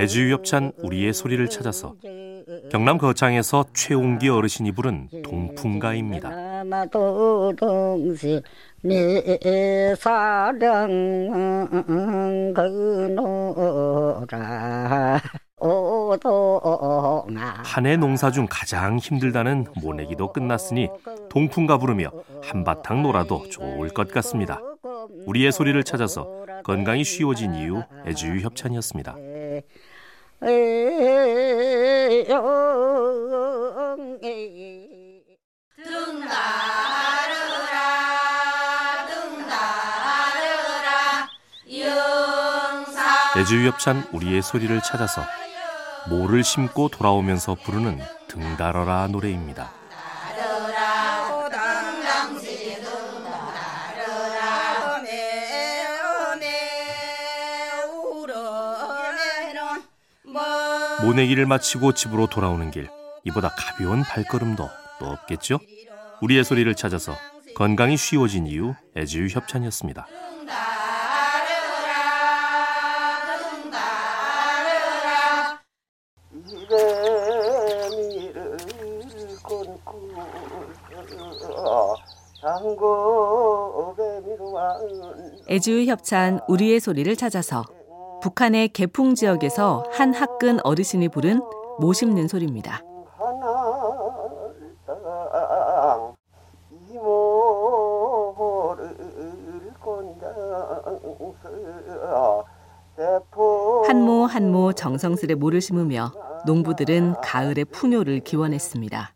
애주협찬 우리의 소리를 찾아서 경남 거창에서 최홍기 어르신이 부른 동풍가입니다. 한 해 농사 중 가장 힘들다는 모내기도 끝났으니 동풍가 부르며 한바탕 놀아도 좋을 것 같습니다. 우리의 소리를 찾아서 건강이 쉬워진 이유 애주유 협찬이었습니다. 애주유 협찬 우리의 소리를 찾아서 모를 심고 돌아오면서 부르는 등달어라 노래입니다. 모내기를 마치고 집으로 돌아오는 길 이보다 가벼운 발걸음도 또 없겠죠? 우리의 소리를 찾아서 건강이 쉬워진 이유 애지유 협찬이었습니다. 애주의 협찬 우리의 소리를 찾아서 북한의 개풍 지역에서 한 학근 어르신이 부른 모 심는 소리입니다. 한모 한모 정성스레 모를 심으며 농부들은 가을의 풍요를 기원했습니다.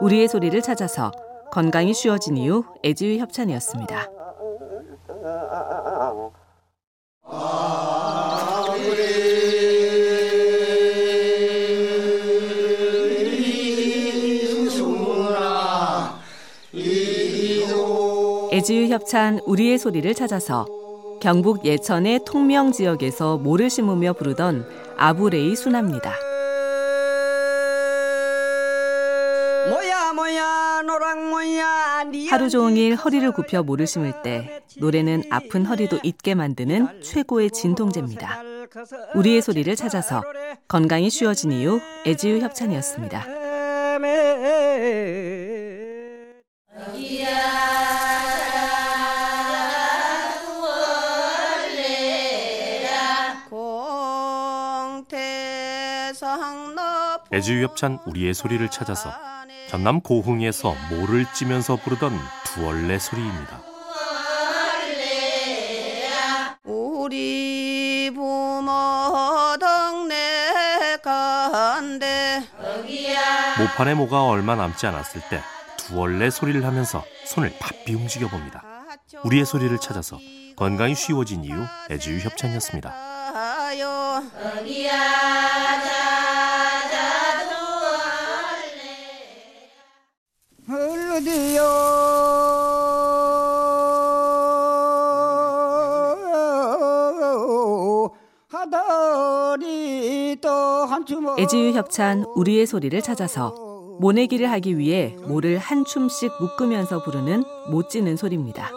우리의 소리를 찾아서 건강이 쉬워진 이유 애지유 협찬이었습니다. 애지유 협찬 우리의 소리를 찾아서 경북 예천의 통명 지역에서 모를 심으며 부르던 아부레이 순합니다. 하루 종일 허리를 굽혀 모를 심을 때 노래는 아픈 허리도 잊게 만드는 최고의 진통제입니다. 우리의 소리를 찾아서 건강이 쉬워진 이유 애지유 협찬이었습니다. 애지유 협찬 우리의 소리를 찾아서 전남 고흥에서 모를 찌면서 부르던 두얼레 소리입니다. 우리 부모 동네 간대 모판에 모가 얼마 남지 않았을 때 두얼레 소리를 하면서 손을 바삐 움직여 봅니다. 우리의 소리를 찾아서 건강이 쉬워진 이유 애주유 협찬이었습니다. 애지유 협찬 우리의 소리를 찾아서 모내기를 하기 위해 모를 한 춤씩 묶으면서 부르는 못 지는 소리입니다.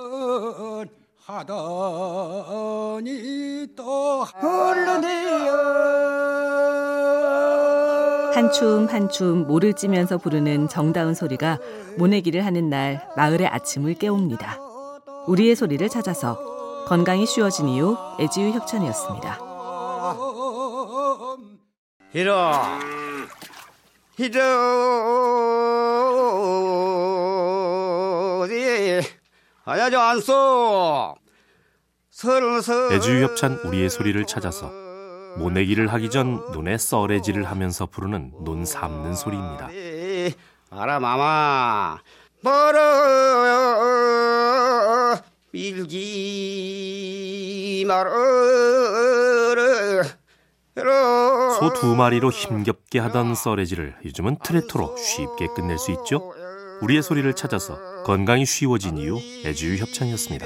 한 춤 한 춤 모를 찌면서 부르는 정다운 소리가 모내기를 하는 날 마을의 아침을 깨웁니다. 우리의 소리를 찾아서 건강이 쉬워진 이유 애지유 협찬이었습니다. 히로 히로 아야저 안쏘 애주유 협찬 우리의 소리를 찾아서 모내기를 하기 전 눈에 썰애질을 하면서 부르는 눈 삼는 소리입니다. 아라 마마 버려 밀지 말어 소 두 마리로 힘겹게 하던 썰애질을 요즘은 트레토로 쉽게 끝낼 수 있죠. 우리의 소리를 찾아서 건강이 쉬워진 이유 애주유 협찬이었습니다.